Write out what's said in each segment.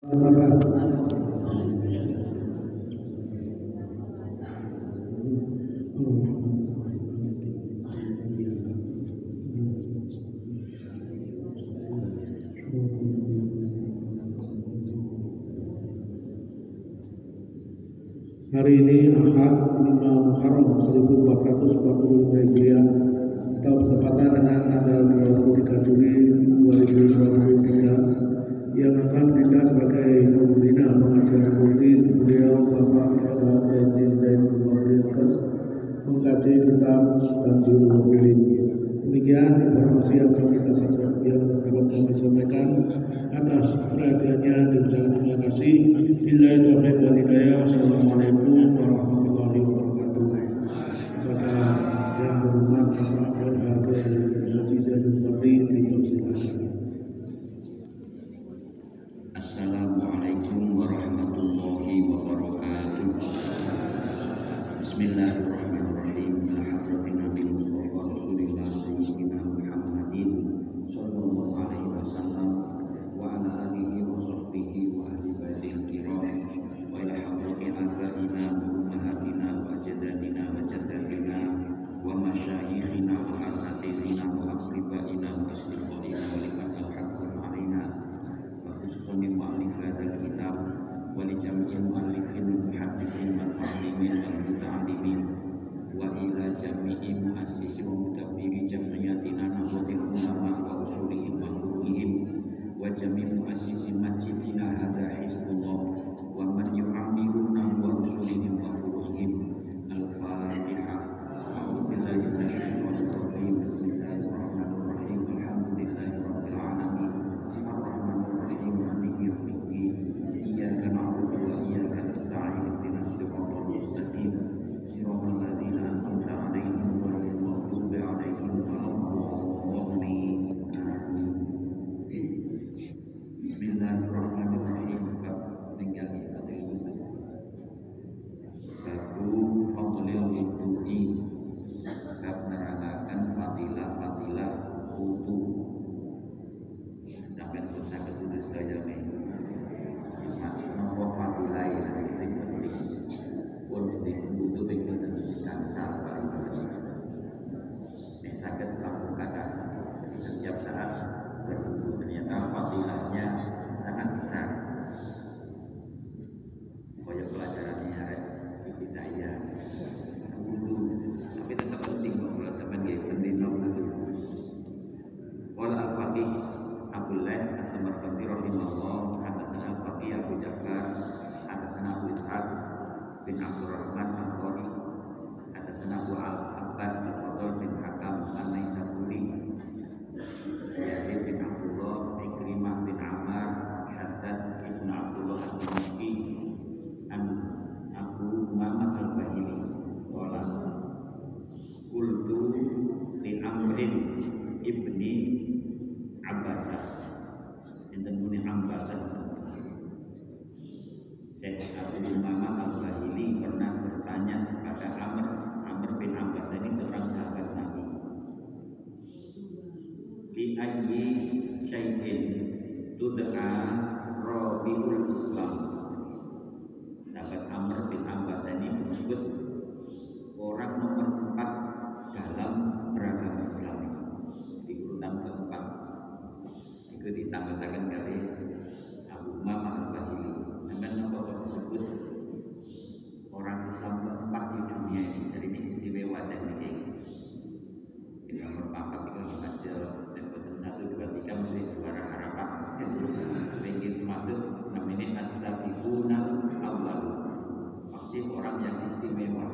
Hari ini Ahad 5 Muharram 1445 Hijriah. Atau bertepatan dengan tanggal 23 Juli muchísimas chicas. Abdul Mama Al-Bahili pernah bertanya kepada Amr. Amr bin Abbas ini seorang sahabat Nabi. Di ayyi syai'in dengan rabiul Islam. as-sabiquna awal. Maksud orang yang istimewa.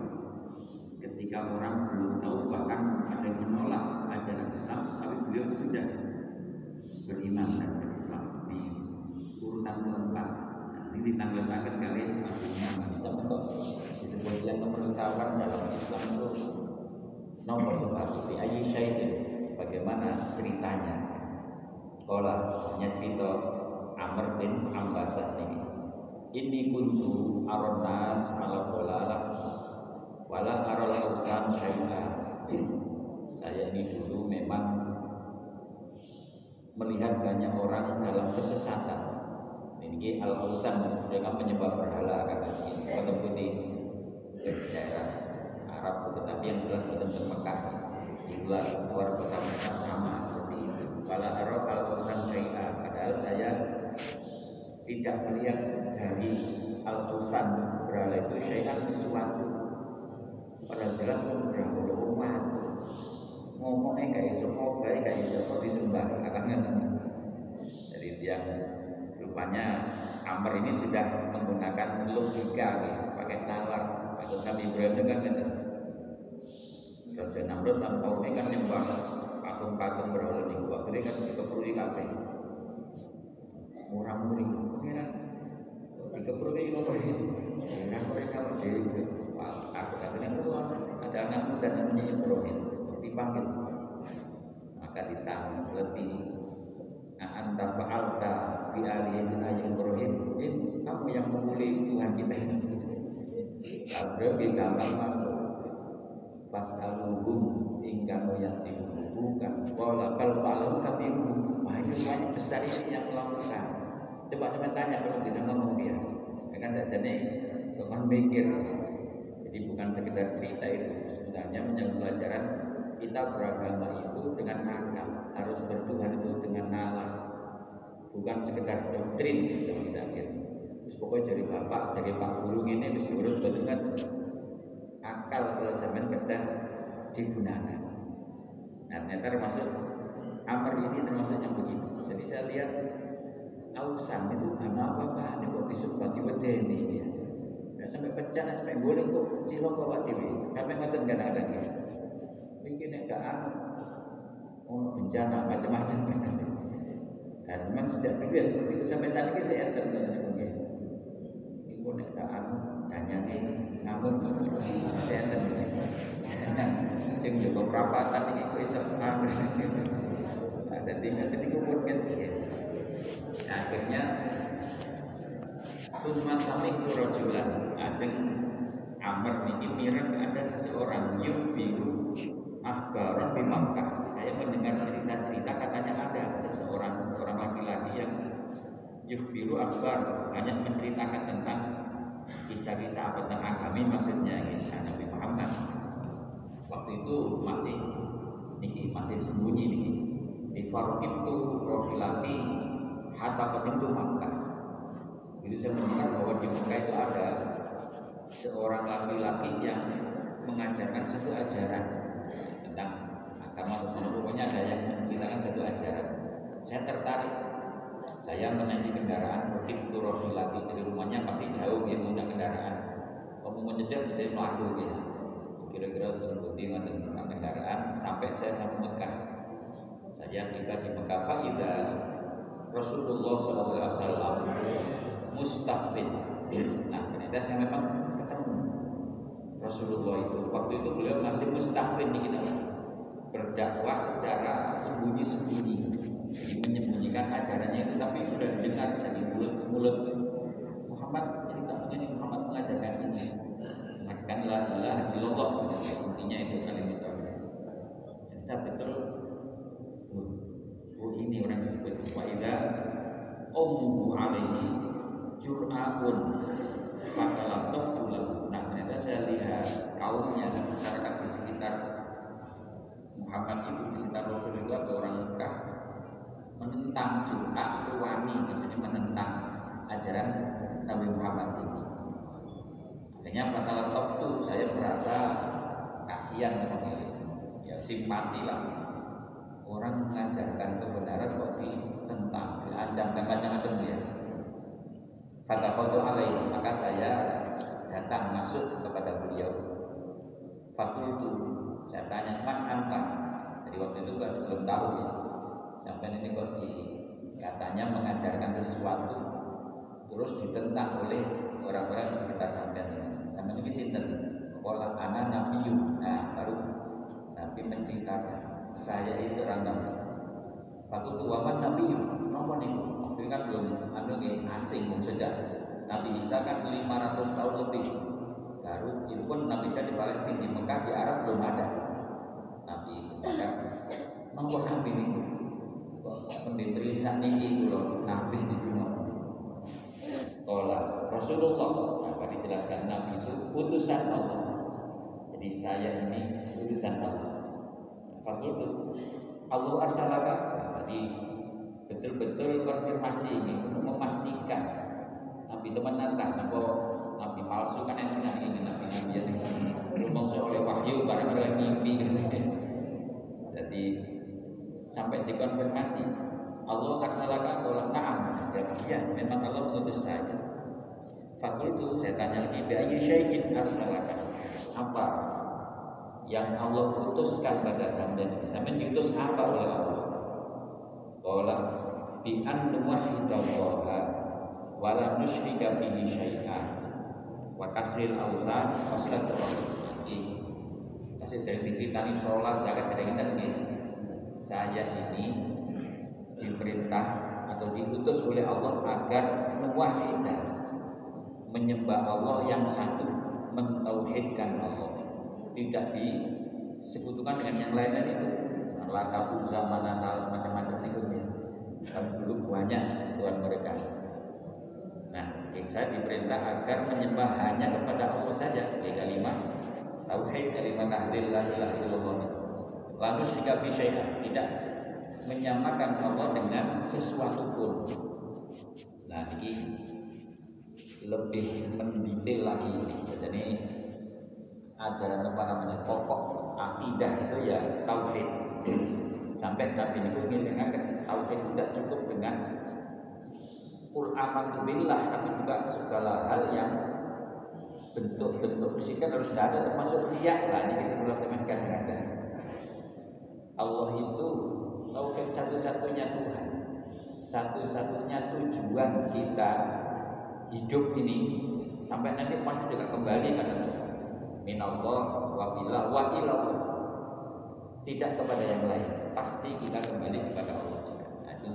Ketika orang belum tahu bahkan ada yang menolak ajaran Islam tapi beliau sudah beriman dan berislam. Di urutan keempat. Nah, ini ditanggapkan kali maksudnya disebut yang kebersamaan dalam Islam itu nomor sekawan di ayi itu bagaimana ceritanya? Kola hanya cerita Amr bin Ambasah ini. Ini kuntu aronas ala dolalah wala arol usan syaita Saya ini dulu memang Melihat banyak orang dalam kesesatan. Ini al-usan dengan penyebab berhala Kalau putih. Daerah Arab tetapi yang jelas bukan Mekah. Di luar luar kota Mekah sama seperti itu. wala tidak melihat dari al ausan berhala itu syai'ah sesuatu. Padahal jelas pun berhala umat. Ngomongnya kayak iso kayak iso kok disembah akan jadi yang rupanya Amr ini sudah menggunakan logika gitu, pakai nalar atau Nabi Ibrahim itu kan gitu. Raja Namrud kaumnya kan nyembah. Patung-patung berhala niku akhirnya kan dikeprui kabeh murah muri pengiran dikeprui apa ini murah mereka berdiri aku akhirnya ada anak muda namanya Ibrahim. Dipanggil maka ditanya letih anta fa'alta bi alihatina ya Ibrahim? Eh, kamu yang memulai Tuhan kita Abraham gampang masuk. Pas aluhum ingkang yang dibubuhkan wala bal fa'alu kabiru itu banyak besar ini yang melakukan coba saya tanya kalau bisa ngomong dia. Ya kan saja nih kan mikir. Jadi bukan sekedar cerita itu. Sebenarnya menyangkut pelajaran kita beragama itu dengan akal. Harus bertuhan itu dengan nalar. Bukan sekedar doktrin sama kita akhir. Pokoknya jadi bapak jadi pak guru ini harus diurut dengan akal kalau zaman kita digunakan. Nah ternyata termasuk amar ini termasuk yang begitu. Jadi saya lihat ausan itu karena apa ini kok disebut wedi ini ya. Nah, sampai pecah sampai boleh kok jiwa bapak TV sampai ngatain kadang-kadang ya. Bikin gak anu oh bencana macam-macam. Dan memang sejak dulu ya seperti itu. Sampai saat ini saya enter dan mungkin itu nek gak anu danyane ngamun saya enter sing juga perapatan ini kok iso anu ada tinggal tadi pun kan akhirnya Summa sami kurajulan Ajeng Amr ini mirip ada seseorang Yuhbiru akhbaron di Makkah. Saya mendengar cerita-cerita katanya ada seseorang seorang laki-laki yang yuhbiru akhbar banyak menceritakan tentang kisah-kisah apa tentang agami maksudnya kisah Nabi Muhammad. Waktu itu masih niki masih sembunyi niki di itu rohilati hatta itu Makkah. Jadi saya mendengar bahwa di Makkah itu ada seorang laki-laki yang mengajarkan satu ajaran tentang agama atau pokoknya ada yang menceritakan satu ajaran. Saya tertarik. Saya menaiki kendaraan bukit turun lagi dari rumahnya masih jauh dia punya kendaraan. Kamu mau saya melaku ya. Kira-kira terbukti tentang kendaraan sampai saya sampai Mekah. Saya tiba di Mekah Faida Rasulullah SAW mustafid nah ternyata saya memang ketemu Rasulullah itu. Waktu itu beliau masih mustafid nih kita berdakwah secara sembunyi-sembunyi. Menyembunyikan ajarannya itu tapi sudah didengar dari mulut ke mulut Muhammad cerita begini Muhammad mengajarkan ini. Mengatakan la ilaha intinya itu kalimat tauhid. Cerita betul oh, oh ini orang disebut wa idza ummu alaihi jur'aun fakalam taftulahu nah ternyata saya lihat kaumnya masyarakat di sekitar Muhammad itu di sekitar Rasul itu ada orang Mekah menentang Jumat itu wani maksudnya menentang ajaran Nabi Muhammad ini. Akhirnya fatal itu saya merasa kasihan memang ya simpati lah orang mengajarkan kebenaran kok ditentang diancam dan macam-macam dia. Fatakhatu alaih maka saya datang masuk kepada beliau. Fakultu saya tanya man anta? Jadi waktu itu gak sebelum tahu ya. Sampai ini kok di katanya mengajarkan sesuatu terus ditentang oleh orang-orang di sekitar sampean ini. Sampai ini sinten? Kala ana nabiyu nah baru Nabi menceritakan saya ini seorang nabi Waktu itu waman nabiyu nomor nih? Waktu itu kan belum anu asing sejak. Nabi Isa kan 500 tahun lebih. Baru itu pun Nabi Isa di Palestina di Mekah di Arab belum ada. Nabi itu maka Nabi ini pendetri saat ini itu loh Nabi di dunia Rasulullah akan dijelaskan Nabi itu utusan Allah. Jadi saya ini utusan Allah. Fakultu Allah arsalaka jadi betul-betul konfirmasi ini untuk memastikan Nabi teman nantang Nabi Nabi palsu kan yang ini Nabi Nabi yang rumah oleh wahyu barang-barang mimpi jadi sampai dikonfirmasi Allah arsalaka kalau na'am ya memang Allah mengutus saya. Fakultu saya tanya lagi Biayi syai'in? Arsalaka Apa yang Allah utuskan pada sampean Sampean diutus apa oleh Allah Qala Bi an nuwahidallaha Wa la nusyrika bihi syai'an Wa kasril awsan Wa silat Kasih dari dikitani sholat zakat dari kita Saya ini diperintah atau diutus oleh Allah agar mewahidah menyembah Allah yang satu, mentauhidkan Allah. Tidak disekutukan dengan yang lain itu. Lata uzza ya. Kan dulu banyak Tuhan mereka. Nah, kita diperintah agar menyembah hanya kepada Allah saja. Di kalimat tauhid, kalimat tahlil la ilaha illallah. Lalu jika bisa tidak menyamakan Allah dengan sesuatu pun. Nah, ini lebih mendetail lagi. Jadi ajaran apa namanya pokok akidah itu ya tauhid. Sampai Nabi itu mengingatkan tauhid tidak cukup dengan kul amantu tapi juga segala hal yang bentuk-bentuk fisik harus ada termasuk riak. Lah ini kita mulai sama kadang-kadang Allah itu tauhid satu-satunya Tuhan. Satu-satunya tujuan kita hidup ini sampai nanti pasti juga kembali kan minallah wa billah wa ilallah tidak kepada yang lain pasti kita kembali kepada Allah juga. Nah, itu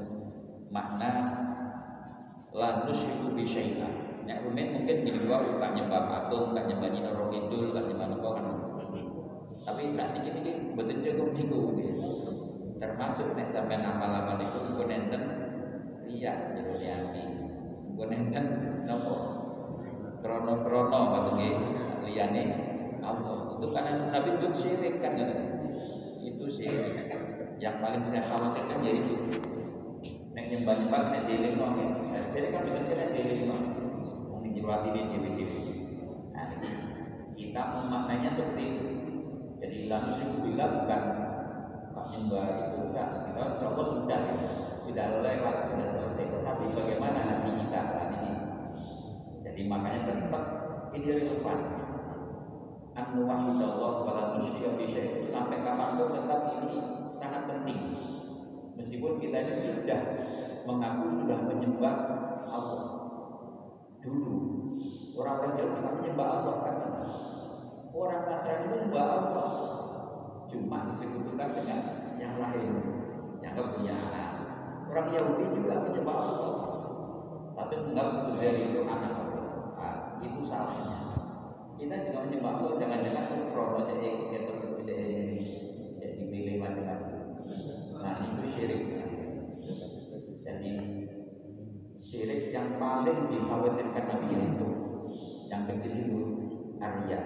makna la nusyriku bi syai'an nek rumen mungkin gini gua tak nyembah patung tak nyembah nyina roh kidul tak nyembah nopo kan? Tapi saat ini ini betul cukup niku. Termasuk nek sampai nama-nama niku pun enten iya gitu hati Gunenten nopo? Krono-krono nggih liyane Allah. Itu karena Nabi itu syirik kan ya. Itu syirik. Yang paling saya khawatirkan yaitu nek nyembah-nyembah nek dhewe wong ya. Syirik kan bener nek dhewe wong. Wong njiwati dhewe-dhewe. Nah, kita memaknainya seperti itu. Jadi lalu sih bilang bukan tak nyembah itu enggak. Kita Allah sudah ya. Sudah lewat, sudah selesai. Tetapi bagaimana hati kita ini? Jadi makanya tetap ini relevan. Anu wahidallah wala nusyrika bi sampai kapan pun tetap ini sangat penting. Meskipun kita ini sudah mengaku sudah menyembah Allah dulu orang-orang Jawa juga menyembah Allah kan orang Nasrani itu menyembah Allah cuma disebutkan dengan yang lain yang punya Orang Yahudi juga menyembah Allah. Tapi menganggap Uzair itu anak Allah. Nah, itu salahnya. Kita juga menyembah Allah. Jangan-jangan itu krono jadi kita jadi dipilih macam-macam. Nah itu syirik. Jadi syirik yang paling dikhawatirkan Nabi itu yang kecil itu Arya.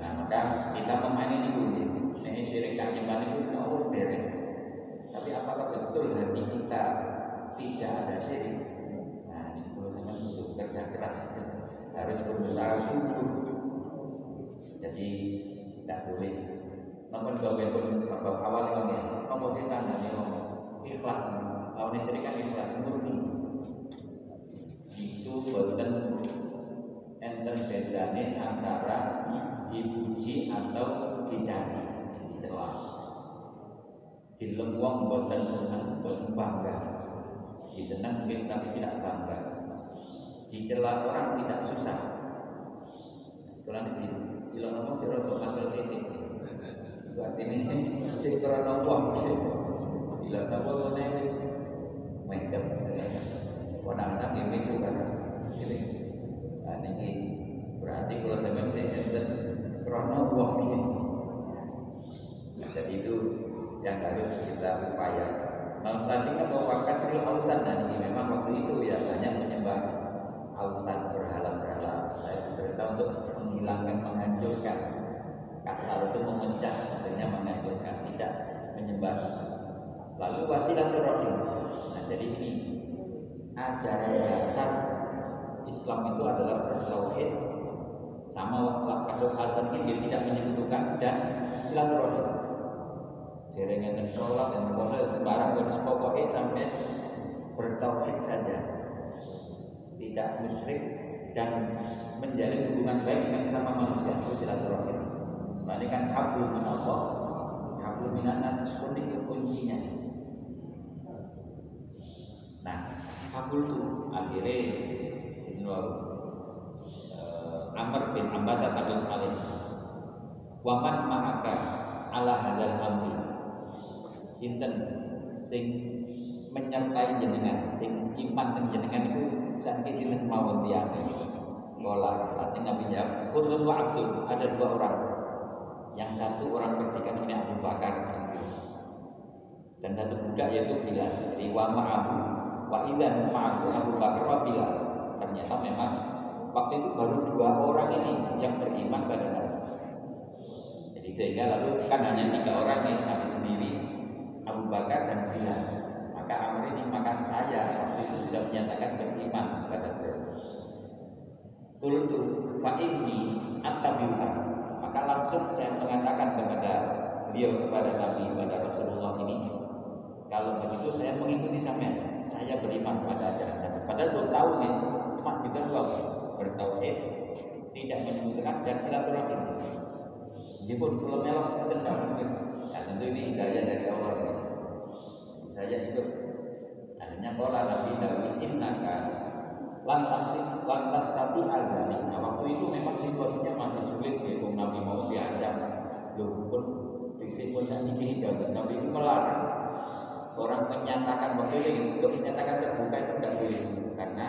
Nah, maka kita memainkan itu. Ini syirik yang nyembah itu oh beres. Tapi apakah betul hati kita tidak ada syirik? Nah ini perlu kerja keras harus berusaha sungguh. Jadi tidak boleh. Namun gawe pun bab awal ini ngomong sih tanda ikhlas. Lawan syirik kan ikhlas murni. Itu buatan enten bedane antara dipuji atau dicaci, dicela film wong boten seneng boten bangga disenang mungkin tapi tidak bangga dicela orang tidak susah kalau kalau ngomong sih rodo ambil titik itu artinya si krono wong bila tahu mana wis mengkep ini ini nah ini berarti kalau sampai saya enten krono ini. Jadi itu yang harus kita upayakan. Nah, selanjutnya bahwa kasril ausan dan ini memang waktu itu ya banyak menyembah ausan berhala-berhala untuk menghilangkan, menghancurkan. Kasar itu memecah, maksudnya menghancurkan, tidak menyebar. Lalu wasilaturahim. Nah, jadi ini ajaran dasar Islam itu adalah bertauhid sama kasus Hasan ini tidak menyebutkan dan silaturahim. Jerengan dan sholat dan puasa sembarang dan pokoknya sampai bertauhid saja, tidak musyrik dan menjalin hubungan baik dengan sama manusia itu silaturahim. Nah, ini kan hablum min Allah, hablum minan nas itu kuncinya. Nah, fakultu akhirnya Ibnu uh, Amr bin Abbas Abdul Malik Waman ma'aka ala hadal amri Sinten sing menyertai jenengan sing iman jenengan itu sanki sinten mawon tiyane Kola artinya Nabi jawab Khurrun wa Abdul. Ada dua orang. Yang satu orang perdikan ini Abu Bakar dan satu budak yaitu Bilal. Jadi wa ma'abu wa idan ma'abu Abu Bakar wa Bilal. Ternyata memang waktu itu baru dua orang ini yang beriman pada Nabi. Jadi sehingga lalu kan hanya tiga orang ya Nabi sendiri Abu Bakar dan Bilal. Maka Amr ini maka saya waktu itu sudah menyatakan beriman. Kultu fa inni attabiuka. Maka langsung saya mengatakan kepada beliau kepada Nabi kepada Rasulullah ini kalau begitu saya mengikuti sampean. Saya beriman pada ajaran Nabi. Padahal belum tahu nih, cuma kita dua bertauhid, tidak menyebutkan dan silaturahim. Meskipun belum melok tidak mungkin. Nah, tentu ini hidayah dari Allah. Ya. Saya ikut. Akhirnya pola Nabi Dawud innaka lantas lantas tapi ada. Nah, waktu itu memang situasinya masih sulit ya. Om Nabi mau diajak. Loh pun pun saya ini Nabi itu melarang orang menyatakan waktu itu untuk menyatakan terbuka itu tidak boleh. Karena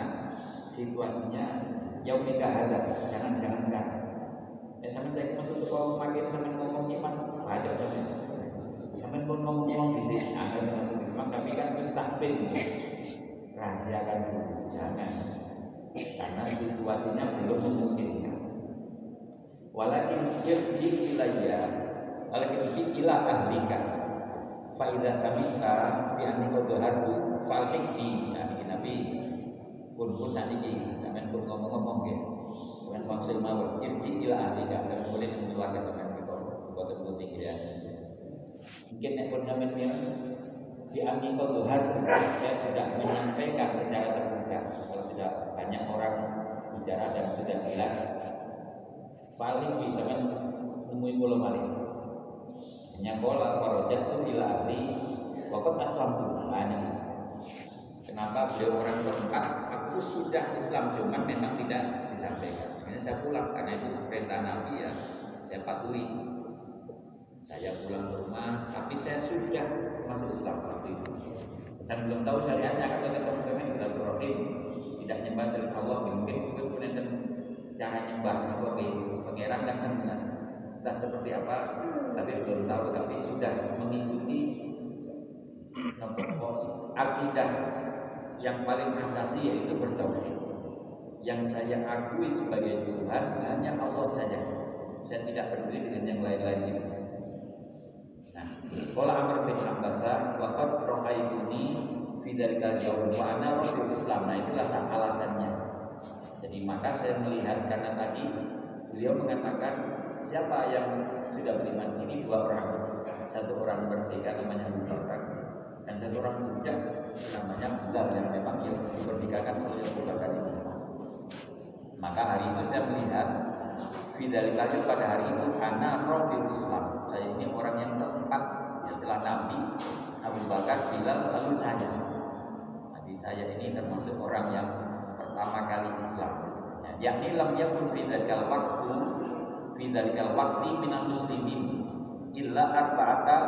situasinya jauh nikah ada jangan jangan sekarang. Ya sama saya untuk kalau makin sama ngomong iman aja sama sama pun ngomong di sini. Agar masuk memang tapi kan itu takfir rahasiakan dulu jangan karena situasinya belum memungkinkan. Walakin irji ilayya walakin irji ila ahlika. Fa idza samita bi anni qad harbu ya nabi pun pun saniki sampean pun ngomong-ngomong ya dengan maksud mawon irji ila ahlika. Sampean boleh dengan keluarga sampean kota penting ya. Mungkin nek pun sampean di anni qad saya sudah menyampaikan secara terbuka banyak orang bicara dan sudah jelas. Paling bisa kan nemui pulau malih hanya kola farojat tu ila ahli. Waktu aslam tu ini Kenapa beliau orang keempat Aku sudah Islam cuman memang tidak disampaikan. Ini saya pulang karena itu perintah Nabi ya. Saya patuhi. Saya pulang ke rumah Tapi saya sudah masuk Islam waktu itu. Dan belum tahu syariatnya Akan ketemu kami silaturahim Tidak nyembah selain Allah Mungkin mungkin punya cara nyembah Allah Pangeran kan benar entah seperti apa tapi belum tahu tapi sudah mengikuti akidah yang paling asasi yaitu bertauhid yang saya akui sebagai Tuhan hanya Allah saja. Saya tidak peduli dengan yang lain-lain. Ini nah Qala Amr bin Abbasa waqad ra'aituni fi dzalikal yaum wa ana rasul Islam nah itulah alasannya. Jadi maka saya melihat karena tadi beliau mengatakan siapa yang sudah beriman ini? Dua orang. Satu orang merdeka namanya Abu dan satu orang budak namanya Bilal yang memang yang diperdekakan oleh Abu ini. Maka hari itu saya melihat Fidal kali pada hari itu karena Rasul Islam. Saya ini orang yang keempat setelah Nabi Abu Bakar Bilal lalu saya saya ini termasuk orang yang pertama kali Islam. Yakni lam yakun fi waktu fi dzalikal waqti minal muslimin illa arba'ata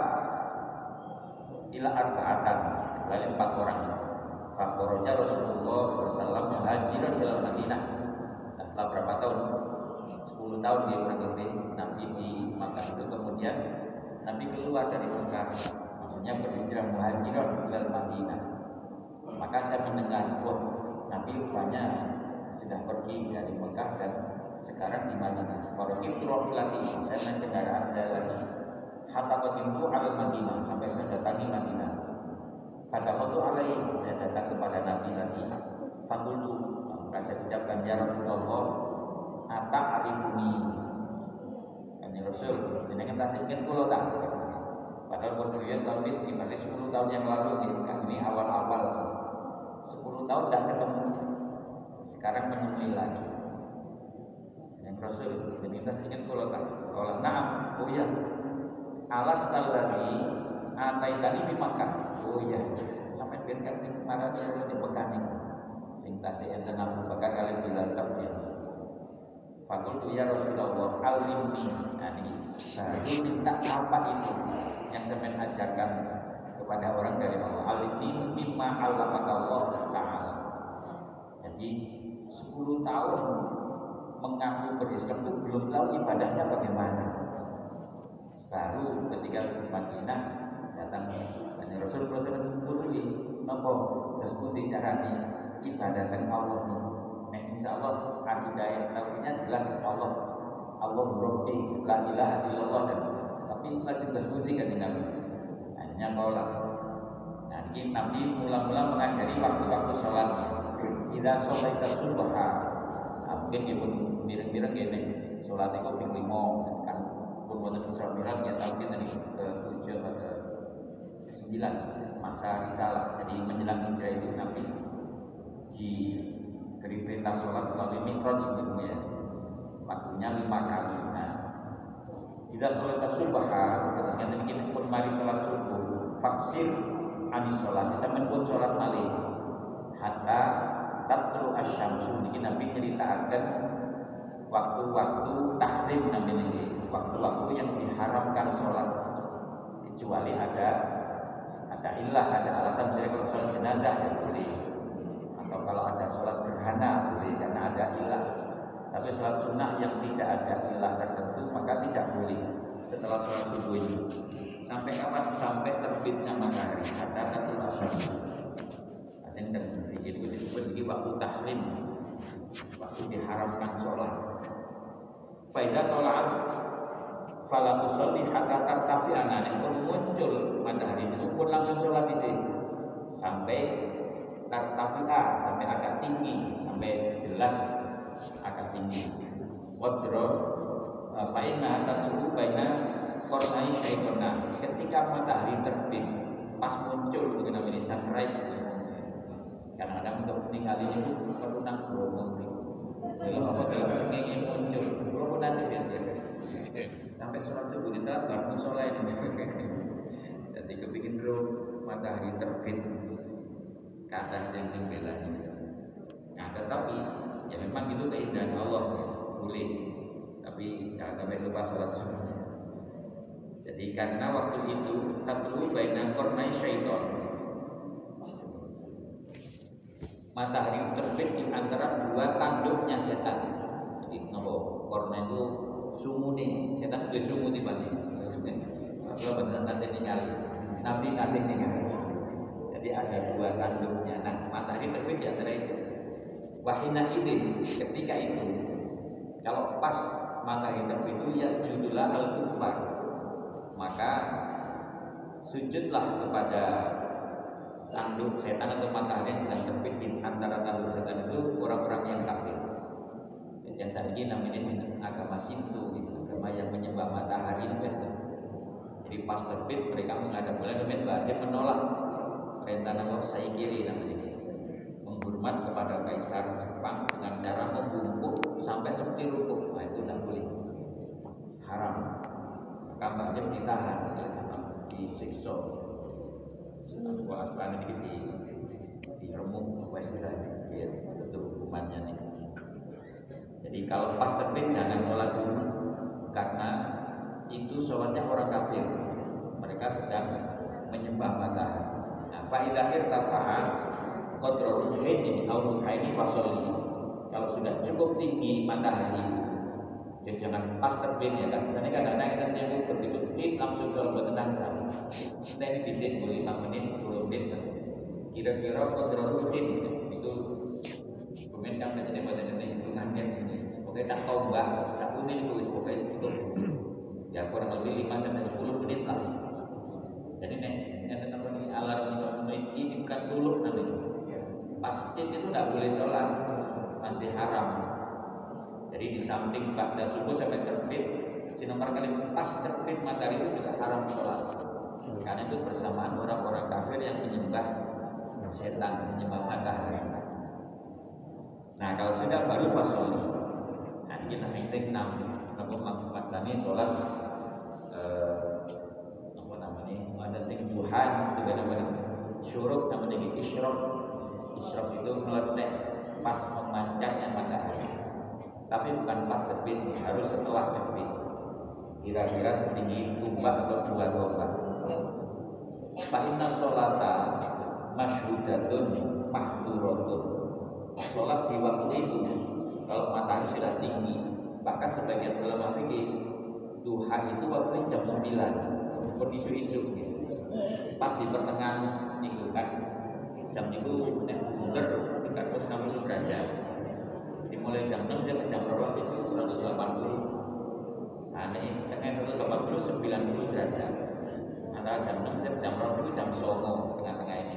illa arba'atan kecuali empat orang. Fakhoroja Rasulullah SAW muhajiran ila Madinah. Nah, setelah berapa tahun? 10 tahun dia pergi Nabi di Makkah itu. Kemudian Nabi keluar dari Mekah maksudnya berhijrah muhajiran ila Madinah maka saya mendengar wah Nabi rupanya sudah pergi dari Mekah dan sekarang di Madinah. Warokim turofilati, saya naik kendaraan saya lagi. Hatta kotimtu al Madinah sampai saya datangi Madinah. Kata waktu alaihi saya datang kepada Nabi lagi. Fakultu maka saya ucapkan ya Rasulullah Ata arifuni Kami Rasul Ini kan tak ingin kulo tak Padahal berkurian tahun ini Dibalik 10 tahun yang lalu kan Ini awal-awal 10 tahun tidak ketemu. Sekarang menemui lagi. Yang Rasul tak ingin tak Kalau naam Oh iya. Alas lagi Ataitani di Makkah. Oh iya. Sampai kan Marah di Mekah ini. Sing tadi enten Abu kalian bilang takbir Fakultu ya Rasulullah alimni nah ini baru minta apa itu yang saya ajarkan kepada orang dari Allah. Alimni mimma Allah ta'ala. Jadi 10 tahun mengaku berislam itu belum tahu ibadahnya bagaimana. Baru ketika di Madinah datang dan Rasul Rasul Kudui nopo terus putih caranya ibadahkan Allah nah, insya Allah akidah tauhidnya jelas Allah. Allah Rabbi la ilaha illallah dan tapi lagi tersebut kan Nabi hanya kaulah nah ini Nabi mula-mula mengajari waktu-waktu sholatnya tidak sholat subuh nah, mungkin dia pun mireng-mireng gini sholat itu ping limo kan pun wonten sholat mirang ya tahu kita ke tujuh ke sembilan. Masa risalah. Jadi menjelang hijrah itu Nabi diberi perintah sholat melalui mikrot sebelumnya. Waktunya lima kali. Nah tidak sholat subuh terus yang bikin pun mari sholat subuh vaksin anis sholat. Bisa menpun sholat malih. Hatta tatlu asyamsu. Ini Nabi ceritakan waktu-waktu tahrim namanya ini. Waktu-waktu yang diharamkan sholat. Kecuali ada ada ilah ada alasan saya kalau sholat jenazah ya boleh. Atau kalau ada sholat gerhana boleh karena ada ilah tapi sholat sunnah yang tidak ada ilah tertentu maka tidak boleh setelah sholat subuh ini sampai kapan? Sampai terbitnya matahari. Ada satu asal ada yang itu disebut ini waktu tahrim. Waktu diharamkan sholat. Faidah tolak. Fala usolli hatta tartafi anak pun muncul matahari. Itu pun langsung sholat di sini. Sampai tartafi'a sampai agak tinggi. Sampai jelas agak tinggi. Wadro eh, faina tatuhu baina kornai syaitona ketika matahari terbit pas muncul itu namanya sunrise kadang-kadang untuk meninggalin itu perlu nang bromo kalau apa kalau ingin muncul kalau nanti ya. Sampai sholat subuh kita baru sholat jadi kepingin bro matahari terbit. Kata yang bela nah tetapi ya memang itu keindahan Allah ya. boleh tapi jangan sampai lupa sholat sunnah jadi karena waktu itu tatlu baina kornai syaiton. Matahari terbit di antara dua tanduknya setan. Jadi nopo korna itu sumuni setan itu sumuni bani kalau benar nanti ningali? Nabi nanti ningali. Jadi ada dua tanduknya. Nah, matahari terbit di antara itu. Wahina ini ketika itu kalau pas matahari terbit itu ya sujudlah al kufar maka sujudlah kepada tanduk setan atau matahari yang sedang terbit di antara tanduk setan itu orang-orang yang kafir. Yang saat ini namanya agama Sintu, agama yang menyembah matahari itu. Jadi pas terbit mereka menghadap bulan, bahasa menolak perintah nama saya kiri namanya menghormat kepada kaisar Jepang dengan cara membungkuk sampai seperti rukuk nah itu tidak boleh haram maka Mbak ditahan disiksa sekarang ini di di remuk istilahnya? Ya itu hukumannya nih. Jadi kalau pas terbit jangan sholat dulu karena itu sholatnya orang kafir. Mereka sedang menyembah matahari. Faidah irtafa'an Qadrul ini Au ini fasoli Kalau sudah cukup tinggi matahari itu Jadi jangan pas terbit ya kan Karena kadang-kadang kita nyebut begitu sedikit Langsung kalau buat sah Kita ini bisa boleh 5 menit, 10 menit kan. Kira-kira Qadrul ini Itu Kemudian kan menjadi pada ini hitungannya ini Oke tak tombak, tak unin itu pokoknya itu ya kurang lebih 5 sampai 10 menit lah. Jadi nek nek ini alarm itu menit ini bukan dulu nanti. Masjid itu tidak boleh sholat, masih haram. Jadi di samping pada subuh sampai terbit, si nomor kali pas terbit matahari itu juga haram sholat. Karena itu bersamaan orang-orang kafir yang menyembah setan, menyembah matahari. Nah kalau sudah baru fasoli. Nah ini kita meeting enam, mas tani sholat eh, apa namanya? Ada sing duhan, juga namanya syuruk, namanya isyrok Isyraf itu meletek pas memancarnya matahari. Tapi bukan pas terbit, harus setelah terbit. Kira-kira setinggi tumbak atau dua tombak. Fa'inna sholata masyhudatun mahduratun. Sholat di waktu itu kalau matahari sudah tinggi, bahkan sebagian ulama fikih duha itu waktu jam 9 pun isu-isu pas di pertengahan minggu kan jam itu nek mundur tingkat terus 60 derajat dimulai jam 6 sampai jam 12 itu 180 nah ini setengah 180 90 derajat. Antara jam 6 sampai jam 12 itu jam songo tengah-tengah ini.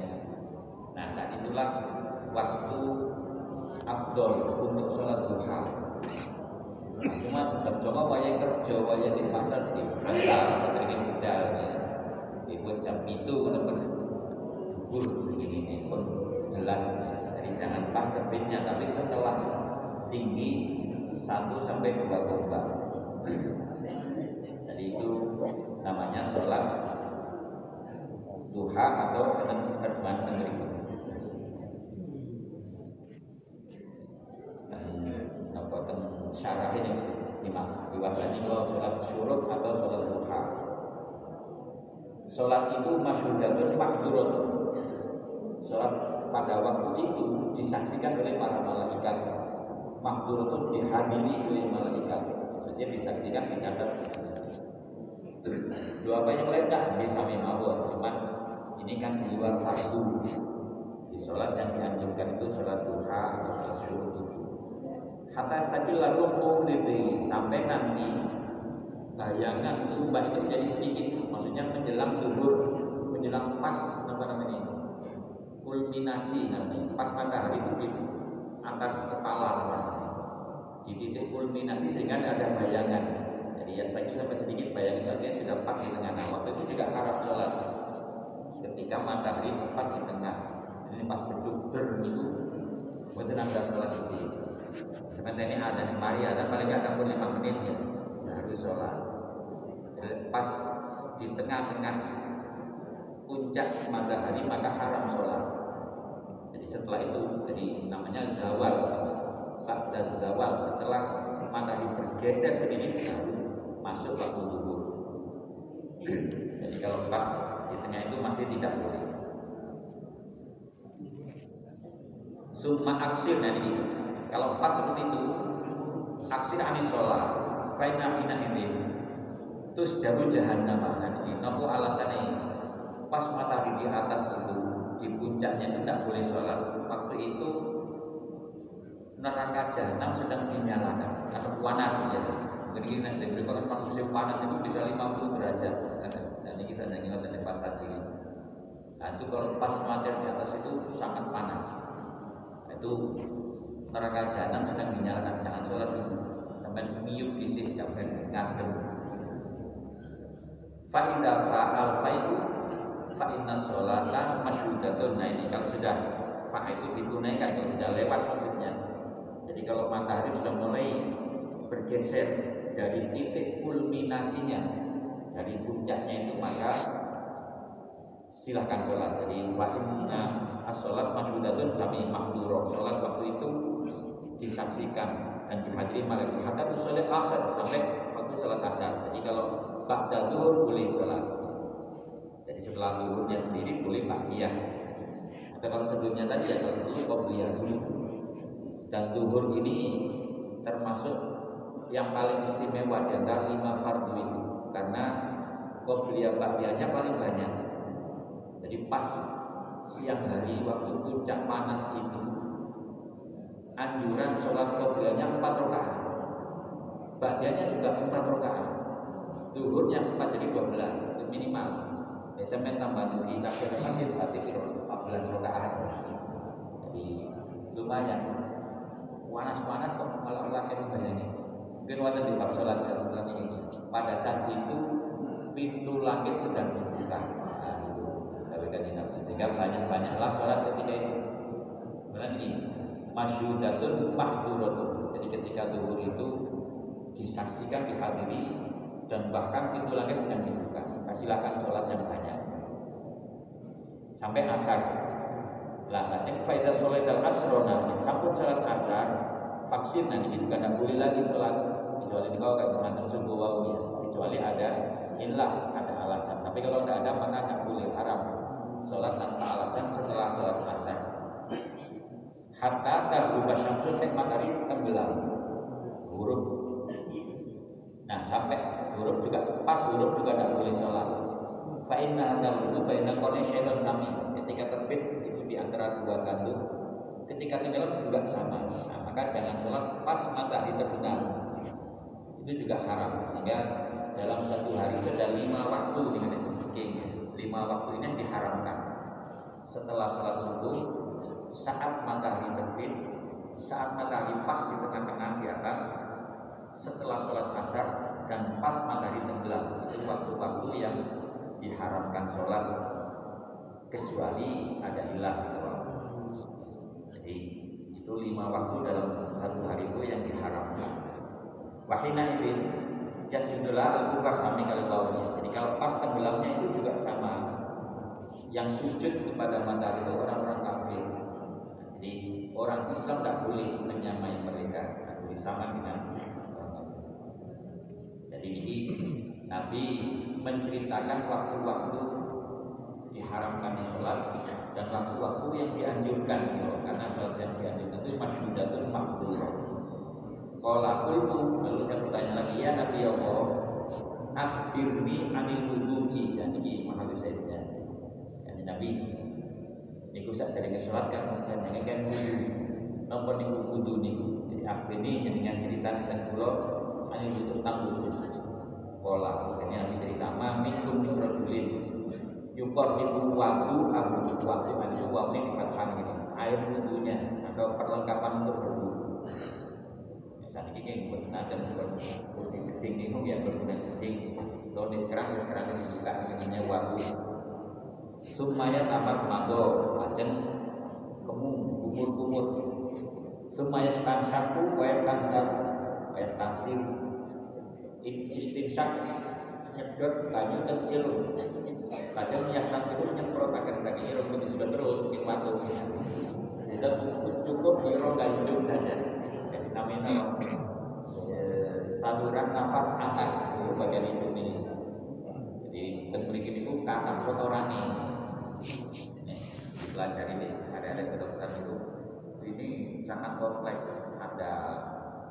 Nah saat itulah waktu afdol untuk sholat duha. Cuma jam songo waya kerja waya di pasar di pasar di budal ya. Ibu jam itu kalau gugur ini pun jelas jadi jangan pas terbitnya tapi setelah tinggi satu sampai dua tombak jadi itu namanya sholat duha atau terjemahan negeri. Apa syarah ini dimas diwasani kalau sholat syuruk atau sholat duha. Sholat itu masyudatun makduratun Sholat pada waktu itu disaksikan oleh para malaikat. Itu dihadiri oleh malaikat. Maksudnya disaksikan dicatat. Dua banyak lain tak bisa Allah. Cuman ini kan di luar fardu. Di sholat yang dianjurkan itu sholat duha atau sholat syukur itu. Hatta istaqilah rukuh sampai nanti bayangan itu menjadi sedikit. Maksudnya menjelang tuhur, menjelang pas apa namanya kulminasi namanya pas matahari di atas kepala. Di titik kulminasi sehingga ada bayangan. Jadi ya tadi sampai sedikit bayangan artinya sudah pas di tengah. Nah waktu itu juga harap sholat ketika matahari tepat di tengah. Ini pas beduk itu buat ada sholat di sini. Sebenarnya ini ada mari ada. Paling nggak pun lima menit ya. Harus sholat. Pas di tengah-tengah puncak matahari maka haram sholat setelah itu jadi namanya zawal. Pada zawal setelah matahari bergeser sedikit masuk waktu zuhur jadi kalau pas di tengah itu masih tidak boleh. Summa aksir nah ini kalau pas seperti itu aksir anis sholat faina ini terus jauh jahannam nah ini nopo alasannya pas matahari di atas itu di puncaknya itu tidak boleh sholat. Waktu itu neraka jahanam sedang dinyalakan. Karena panas ya. Jadi kita diberi pas musim panas itu bisa 50 derajat. Dan ini kita hanya ingat dari pas tadi nah itu kalau pas materi di atas itu sangat panas. Nah, itu neraka jahanam sedang dinyalakan. Jangan sholat dulu. Sampai miuk di sini sampai ngadem. Faidah fa'al faidu fa inna sholata masyhudatun. Nah ini kalau sudah fa itu ditunaikan kalau sudah lewat maksudnya. Jadi kalau matahari sudah mulai bergeser dari titik kulminasinya dari puncaknya itu maka silahkan sholat. Jadi fa inna as-sholat masyhudatun sami mahduro. Sholat waktu itu disaksikan dan dihadiri malaikat hatta sholat asar sampai waktu sholat asar. Jadi kalau ba'da boleh sholat setelah turunnya sendiri boleh ba'diyah atau kalau sebelumnya tadi ya kalau dulu qobliyah dulu dan zuhur ini termasuk yang paling istimewa di antara lima fardu itu. Karena qobliyah ba'diyahnya paling banyak. Jadi pas siang hari waktu puncak panas itu anjuran sholat qobliyahnya empat rakaat. Bagiannya juga empat rakaat. Duhurnya empat jadi dua belas minimal. Biasanya tambah di takbir masjid berarti empat belas rakaat. Jadi lumayan. Panas-panas kok kalau orang sebenarnya. Mungkin waktu di bab sholat dan setelah ini. Pada saat itu pintu langit sedang dibuka. Tapi kan Nabi. Sehingga banyak-banyaklah sholat ketika itu. Kemudian ini masyudatun mahduratun. Jadi ketika duhur itu disaksikan dihadiri dan bahkan pintu langit sedang dibuka. Silakan sholat yang banyak. Sampai asar. Lah, nanti faedah sholat al asrona. Sampun sholat asar, vaksin nanti juga tidak boleh lagi sholat kecuali kau kan termasuk subuh wawunya kecuali ada ilah ada alasan tapi kalau tidak ada maka tidak boleh haram sholat tanpa alasan setelah sholat asar hatta terubah syamsu matahari tenggelam huruf nah sampai huruf juga pas huruf juga tidak boleh sholat. Fa'inna hadal itu fa'inna kone syaitan sami. Ketika terbit itu di antara dua gandum ketika tenggelam juga sama. Nah, maka jangan sholat pas matahari terbenam. Itu juga haram. Sehingga dalam satu hari itu ada lima waktu dengan fikih lima waktu ini yang diharamkan. Setelah sholat subuh saat matahari terbit saat matahari pas di tengah-tengah di atas setelah sholat asar dan pas matahari tenggelam itu waktu-waktu yang diharamkan sholat kecuali ada ilah gitu jadi itu lima waktu dalam satu hari itu yang diharamkan Wahina ini yasjudullah al-kufar sami kalau Jadi kalau pas tenggelamnya itu juga sama. Yang sujud kepada matahari itu orang-orang kafir. Jadi orang Islam tidak boleh menyamai mereka, tidak boleh sama dengan ini Nabi menceritakan waktu-waktu diharamkan sholat dan waktu-waktu yang dianjurkan karena sholat yang dianjurkan itu masyudatun makhluk Kala kultu lalu saya bertanya lagi ya Nabi Allah Asbirni anil wudu'i. Dan ini mahal saya Dan Nabi Niku saat dari sholat kan jangan kan wudu. Napa niku wudu niku? Jadi akhirnya dengan cerita dan pulau Anil tentang Kala Akhirnya Nabi cerita Ma minkum mikrojulin Yukor ibu waktu abu. Waktu itu waktu di ini air wudhunya atau perlengkapan untuk berwudhu saat ini yang buat nadem buat terus di ceding ini ya berguna ceding kalau di kerang di kerang ini buka namanya waktu sumaya tamat mado ajen kemu kumur kumur sumaya stansaku waya stansar waya stansir istinsak nyedot banyu dan ilmu kadang yang stansir nyemprot akan saking ilmu itu sudah terus bikin waktu kita cukup di rongga hidung saja. Namanya eh, saluran nafas atas itu bagian hidup ini. Jadi berikut itu kata kotoran ini dipelajari deh ada ada kedokteran itu. Ini sangat kompleks. Ada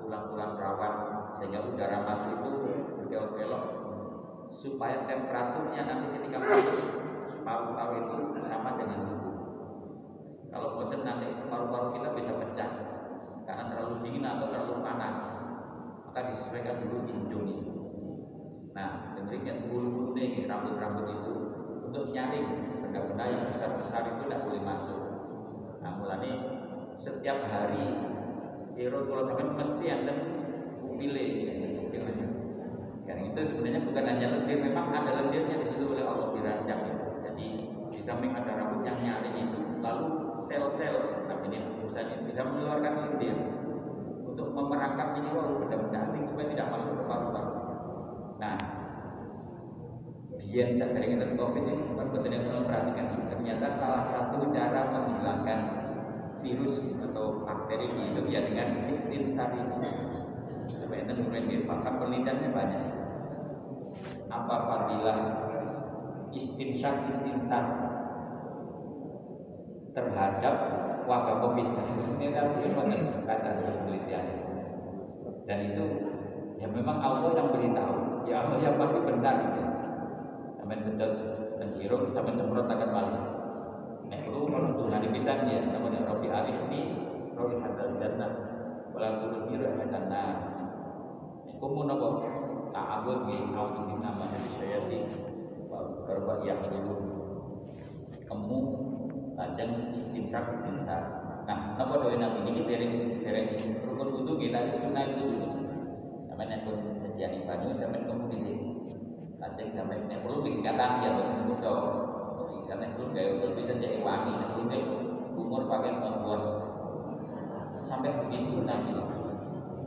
tulang-tulang rawan sehingga udara masuk itu berkelok-kelok supaya temperaturnya nanti ketika masuk paru-paru itu sama dengan tubuh. Kalau bosan nanti paru-paru kita bisa pecah. Karena terlalu dingin atau terlalu panas. Maka disesuaikan dulu ini. Nah dengerin bulu-bulu nih rambut-rambut itu untuk nyaring. Benda-benda yang besar-besar itu tidak boleh masuk. Nah mulanya setiap hari Iro kalau sampai mesti ada pupile yang itu sebenarnya bukan hanya lendir, memang ada lendirnya di situ oleh Allah dirancang. Jadi di samping ada rambut yang nyaring itu, lalu sel-sel ini bisa mengeluarkan lendir untuk memerangkap ini wow benda-benda asing supaya tidak masuk ke paru-paru. Nah, biar saat dari kita COVID ini betul yang perhatikan ternyata salah satu cara menghilangkan virus atau bakteri hidup ya dengan istinsar ini supaya itu kemudian bahkan penelitiannya banyak. Apa fadilah istinsar istinsar terhadap wabah covid? Ini kan baca penelitian. Dan itu ya memang Allah yang beritahu. Ya Allah yang pasti benar gitu. sampai sedot dan hirup sampai semprot akan balik. Nah itu kalau Tuhan bisa dia namanya Robi Arif ini Robi Hadal Jannah walau turun biru dan nah hukum napa ta'awud bi audina min syayati wa garba yaqulu kemu lajeng istimsak istimsak. Nah napa doa nabi? Ini dereng dereng rukun wudu kita sunah itu dulu. Sampai nek pun banyu sampai kemu di sini lajeng sampai nek perlu disikatan ya betul betul disikatan perlu gaya betul bisa jadi wangi. Umur pakai pembuas sampai segitu napa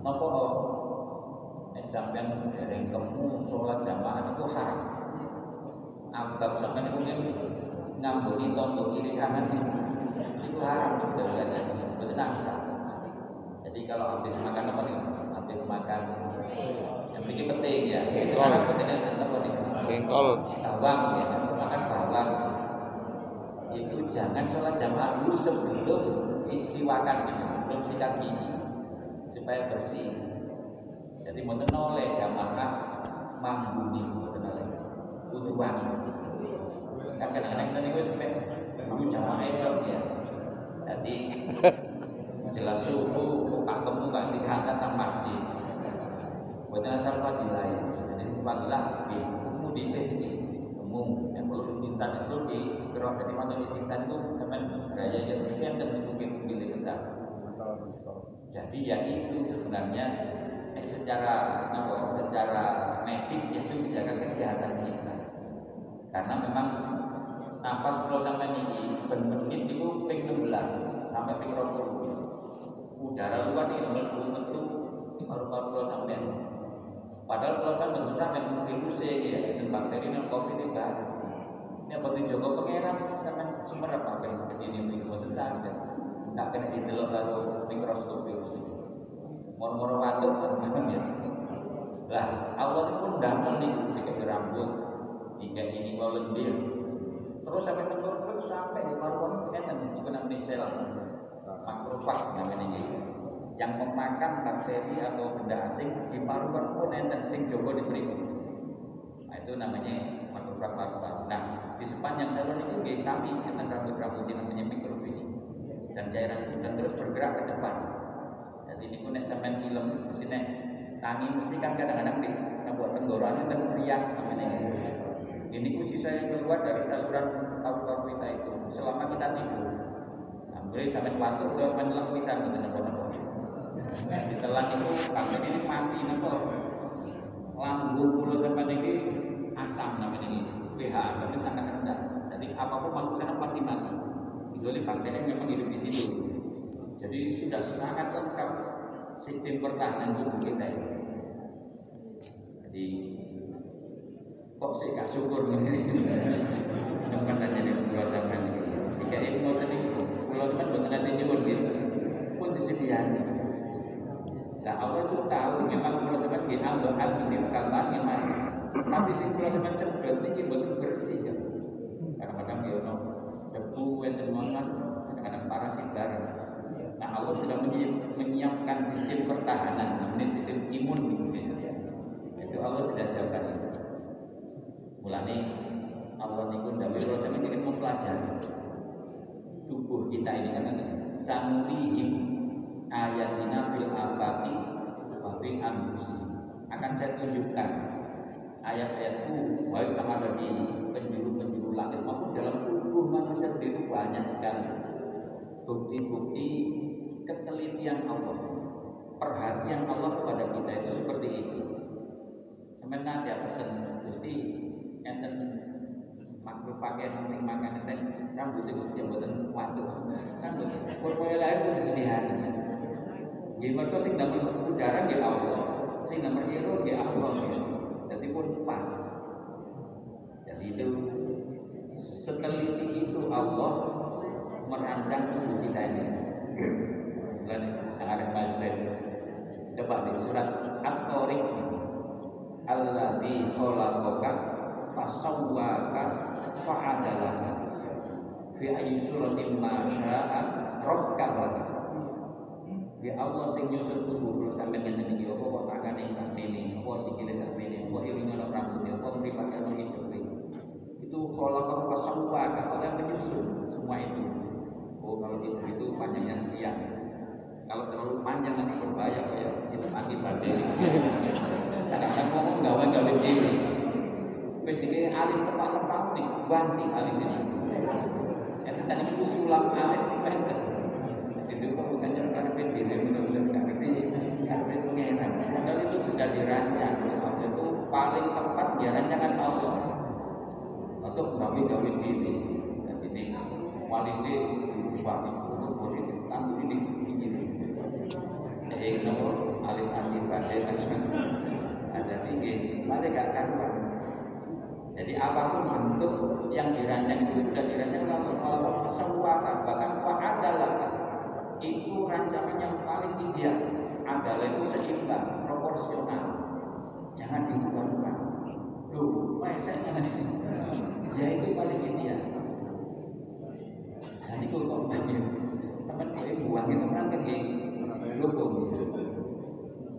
nek sampean dereng kemu sholat jamaah itu haram. Abab sampai mungkin ngambuni tombol kiri kanan itu haram dosanya betul bisa jadi kalau habis makan apa nih habis makan yang bikin penting ya. Itu nih jengkol bawang ya makan bawang. Itu jangan sholat jamaah dulu sebelum isiwakan gitu sebelum sikat gigi supaya bersih jadi mau oleh jamaah mambuni mau oleh butuh wangi kan kadang-kadang kita nih sampai dulu jamaah itu ya jadi jelas suhu pak kamu kasih hangat nang masjid buatan asal ya jadi fadilah di kamu di sini kamu yang perlu disintan itu di kerok dari mana disintan itu teman gaya yang yang dan itu pilih tetap jadi ya itu sebenarnya eh, secara apa, secara medik itu menjaga kesehatan kita. Karena memang nafas kalau sampai ini per menit itu ping 16 sampai ping 20 udara luar ini melebu metu baru-baru kalau sampai. Padahal kalau kan bersunnah dan virus ya dan bakteri dan covid itu baru ini apa dijogo pangeran sampai sumber apa? Yang ini ini buatan saja nggak kena didelok karo mikroskop virus. itu moro-moro watuk ya lah Allah itu pun damel nih jika rambut jika ini mau lendir. Terus sampai terus sampai di paru-paru enten itu namanya sel makrofag namanya ini. Yang memakan bakteri atau benda asing di paru-paru pun enten sing jogo di beri nah itu namanya makrofag paru-paru nah di sepanjang saluran itu di sami enten rambut-rambut yang namanya mikrofili dan cairan itu. Dan terus bergerak ke depan ini pun sampai film di sini tangi mesti kan kadang-kadang di buat tenggorokan itu teriak namanya. Ini pun sisa yang keluar dari saluran paru-paru kita itu selama kita tidur. Nah, boleh sampai waktu terus menelak bisa gitu nopo-nopo ditelan itu bagian ini mati nopo lambung pulau sampai ini asam namanya ini. pH asamnya sangat rendah. Jadi apa pun masuk sana pasti mati. Kecuali bakteri memang hidup di situ jadi sudah sangat lengkap sistem pertahanan tubuh kita ini. Jadi kok saya gak syukur tempat aja di pulau sampean jika ini mau tadi pulau sampean bukan nanti nyuwun gitu pun disediakan. Nah Allah itu tahu memang pulau sampean di ambahan di kalban memang tapi si pulau sampean sebel ini betul bersih kan kadang-kadang ya no debu enten mongan kadang-kadang parasit Allah sudah menyiapkan sistem pertahanan ini sistem imun. Itu Allah sudah siapkan itu. Mulane Allah niku ndawuh kula sampeyan ingin mempelajari tubuh kita ini kan sanurihim ayatina fil afaqi wa fi akan saya tunjukkan ayat-ayatku baik yang ada di penjuru-penjuru langit maupun dalam tubuh manusia sendiri banyak sekali. Bukti-bukti ketelitian Allah perhatian Allah kepada kita itu seperti itu sampai nanti pesen Gusti enten makhluk pakaian sing makan enten rambut itu jabatan waktu rambut pokoknya lain pun disediakan jadi mereka sing damel udara di Allah. Sing damel iro di Allah. Jadi pun pas. Jadi itu seteliti itu Allah merancang tubuh kita ini dan yang ada Muslim coba di surat At-Tariq alladzi khalaqaka fasawwaka fa'adalaka. Fi ayyi suratin ma syaa rakkabaka Ya Allah sing nyusun tubuh kula sampeyan ngene iki apa kok tangane mene apa sikile sak mene apa iringan rambut apa mripate ono hidup itu khalaqa fasawwaka Allah yang menyusun semua itu oh kalau itu itu panjangnya sekian kalau terlalu panjang nanti berbahaya kayak kita mati badai diri. Wis dikene alis tepak-tepak nih, ganti alis ini. Itu tadi itu sulam alis pendek. Itu kok bukan jalan karpet diri menurut saya ngerti karpet pengenan. Padahal itu sudah dirancang. Allah itu paling tepat dia rancangan Allah untuk gawe gawe diri. Dan ini koalisi dirubah untuk boleh ditanggung ini jadi kenapa alis anjing badai ada tinggi malah gak karuan jadi apa pun bentuk yang dirancang itu sudah dirancang Allah. Sewaka bahkan fa'adalah. Itu rancangan yang paling ideal. Adalah itu seimbang proporsional. Jangan diubah-ubah loh masa jangan ya itu paling ideal. Jadi kok kok teman gue buang itu kan ke dukung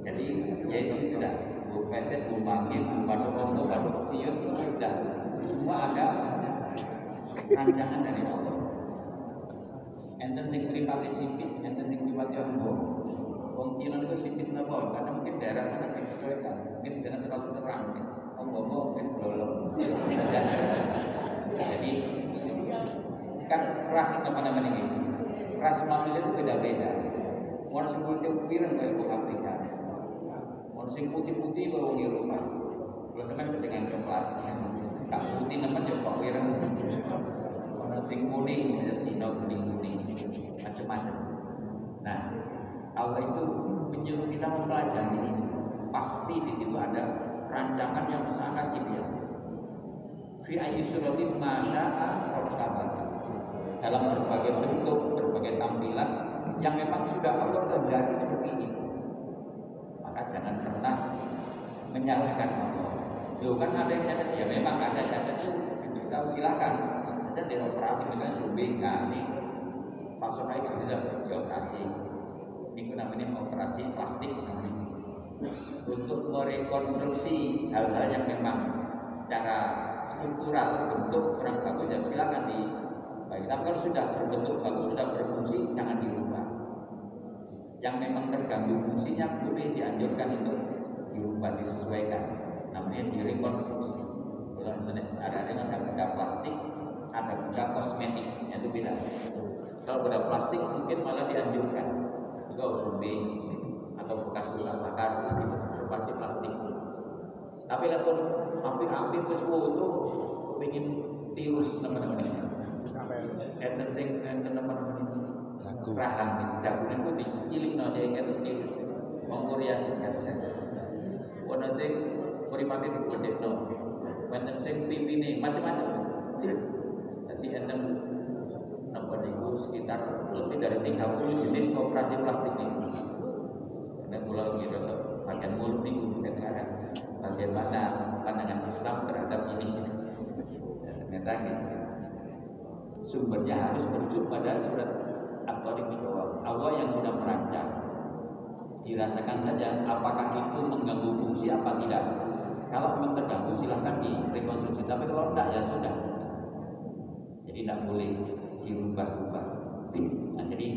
jadi ya itu sudah bu padu kombo padu tiun itu sudah. Semua ada rancangan dari Allah. Enten sing privati sipit enten sing privati ombo wong Cina itu sipit napa? Karena mungkin daerah sana disesuaikan mungkin sana terlalu terang ya. ombo mungkin belum jadi kan ras apa namanya ini? Ras manusia itu beda-beda. Mau sing putih pirang wong Mau sing putih-putih kayak wong Eropa. Kalau sampean dengan coklat, tak putih nemen yo kok pirang. Ono sing kuning, ya Cina kuning-kuning, macam-macam. Nah, Allah itu menyuruh kita mempelajari ini. Pasti di situ ada rancangan yang sangat ideal. Fi ayyi suratin masya'a dalam berbagai bentuk, berbagai tampilan, yang memang sudah Allah kehendaki seperti itu. Maka jangan pernah menyalahkan Allah. Loh kan ada yang cacat, ya memang ada cacat itu diberitahu silakan. Ada di operasi misalnya sumbing, nah ini pasoknya nggak bisa dioperasi. Ini namanya operasi plastik namanya. Untuk merekonstruksi hal-hal yang memang secara struktural bentuk kurang bagus ya silakan di baik. Tapi kalau sudah berbentuk bagus, sudah berfungsi, jangan dirubah. Yang memang terganggu fungsinya boleh dianjurkan untuk dirubah, disesuaikan. Namanya direkonstruksi. Kalau ada dengan ada benda plastik, ada benda kosmetik, itu beda. Kalau benda plastik mungkin malah dianjurkan. Juga usumbing atau bekas luka bakar itu pasti plastik. Tapi kalau hampir-hampir wis itu ingin tirus teman-teman ini enten sing enten namanya rahang dagune ku dicilik no cek kan tirus wong Korea ono sing mripate dipodhekno wonten sing pipine macam-macam jadi enten napa niku sekitar lebih dari 30 jenis operasi plastik ini dan pulau gitu bagian mulut niku kadang bagaimana pandangan Islam terhadap ini. Ternyata gitu sumbernya harus merujuk pada surat At-Tariq di bawah. Allah yang sudah merancang dirasakan saja apakah itu mengganggu fungsi apa tidak. Kalau memang terganggu silahkan direkonstruksi. Tapi kalau tidak ya sudah. Jadi tidak boleh dirubah-rubah. Nah jadi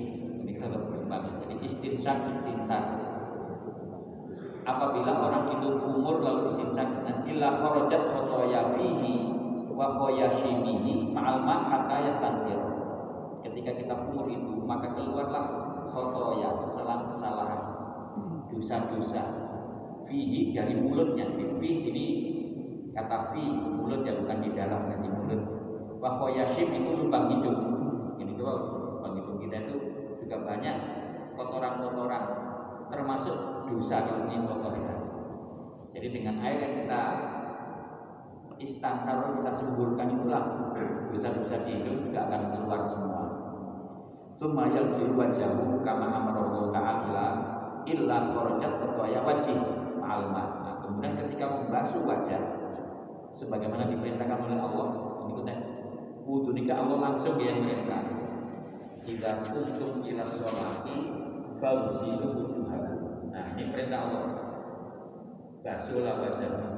ini kita berkembang jadi istinsak istinsak. Apabila orang itu umur lalu istinsak dan illa kharajat khotoya fihi wa khoyashimihi ma'al man hatta yastansir ketika kita umur itu maka keluarlah khotoya kesalahan-kesalahan dosa-dosa. Fihi dari mulutnya. Fi ini kata fi mulut ya bukan di dalam di mulut. Wa khoyashim itu lubang hidung. Ini tuh lubang hidung kita itu juga banyak kotoran-kotoran termasuk dosa kalau ini kotoran jadi dengan air yang kita istansar kita semburkan itulah dosa-dosa di hidup juga akan keluar semua. Summa yaghsilu wajhahu kama amara Allah Ta'ala illa kharajat khotoya wajih ma'al Nah, kemudian ketika membasuh wajah sebagaimana diperintahkan oleh Allah, ini kita wudhu nikah Allah langsung dia merintah. Jika kuntum ila sholati fagsilu wujuhakum. Nah, ini perintah Allah. Basuhlah wajah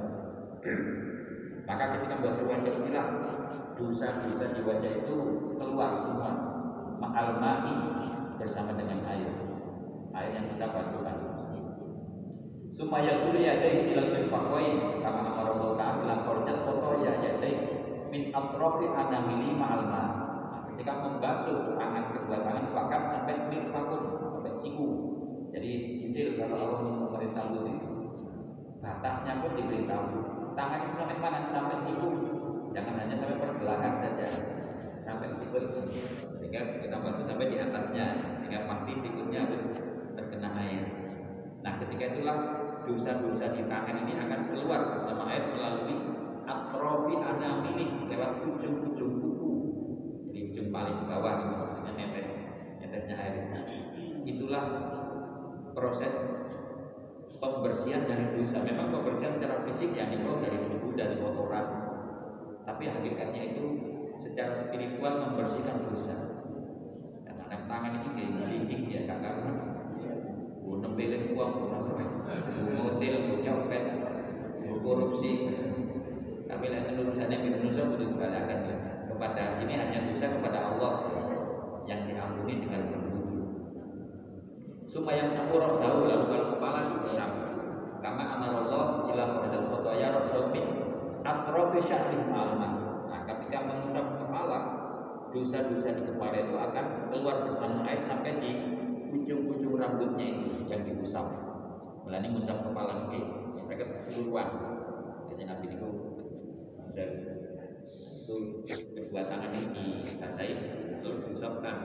maka ketika basuh wajah inilah dosa-dosa di wajah itu keluar semua. Ma'al ma'i bersama dengan air. Air yang kita basuhkan. Summa yasulu yadayhi ilal mirfaqain kama amara Allah ta'ala la kharajat khotoya yadayhi min atrofi anamili ma'al ma. Nah, ketika membasuh tangan kedua tangan bahkan sampai mirfakun sampai siku. Jadi detail kalau Allah memerintah itu batasnya pun diberitahu. Tangan itu sampai mana? Sampai siku. Jangan hanya sampai pergelangan saja. Sampai sikut. Sehingga kita basuh sampai di atasnya. Sehingga pasti sikutnya harus terkena air. Nah ketika itulah dosa-dosa di tangan ini akan keluar bersama air melalui atrofi anamili lewat ujung-ujung kuku. Jadi ujung paling bawah itu maksudnya netes, netesnya air. Itulah proses pembersihan dari dosa. Memang pembersihan secara fisik yang dibawa dari tubuh dari kotoran. Tapi hakikatnya itu secara spiritual membersihkan dosa. Karena tangan ini kayak meliding ya, kakak Bu nempelin uang, bu nyopet, korupsi. Tapi lain urusannya di Indonesia sudah dibalakan ya. Kepada ini hanya dosa kepada Allah yang diampuni dengan berwudu. Supaya sahur sahur lalu kalau kepala diusap. Karena amarallah ila qadal khotoya rasul atrofi sya'rin alma. Nah, ketika mengusap kepala, dosa-dosa di kepala itu akan keluar bersama air sampai di ujung-ujung rambutnya itu yang diusap. Mulane ngusap kepala niki, ya saged keseluruhan. Jadi Nabi itu itu kedua tangan ini dibasahi lalu diusapkan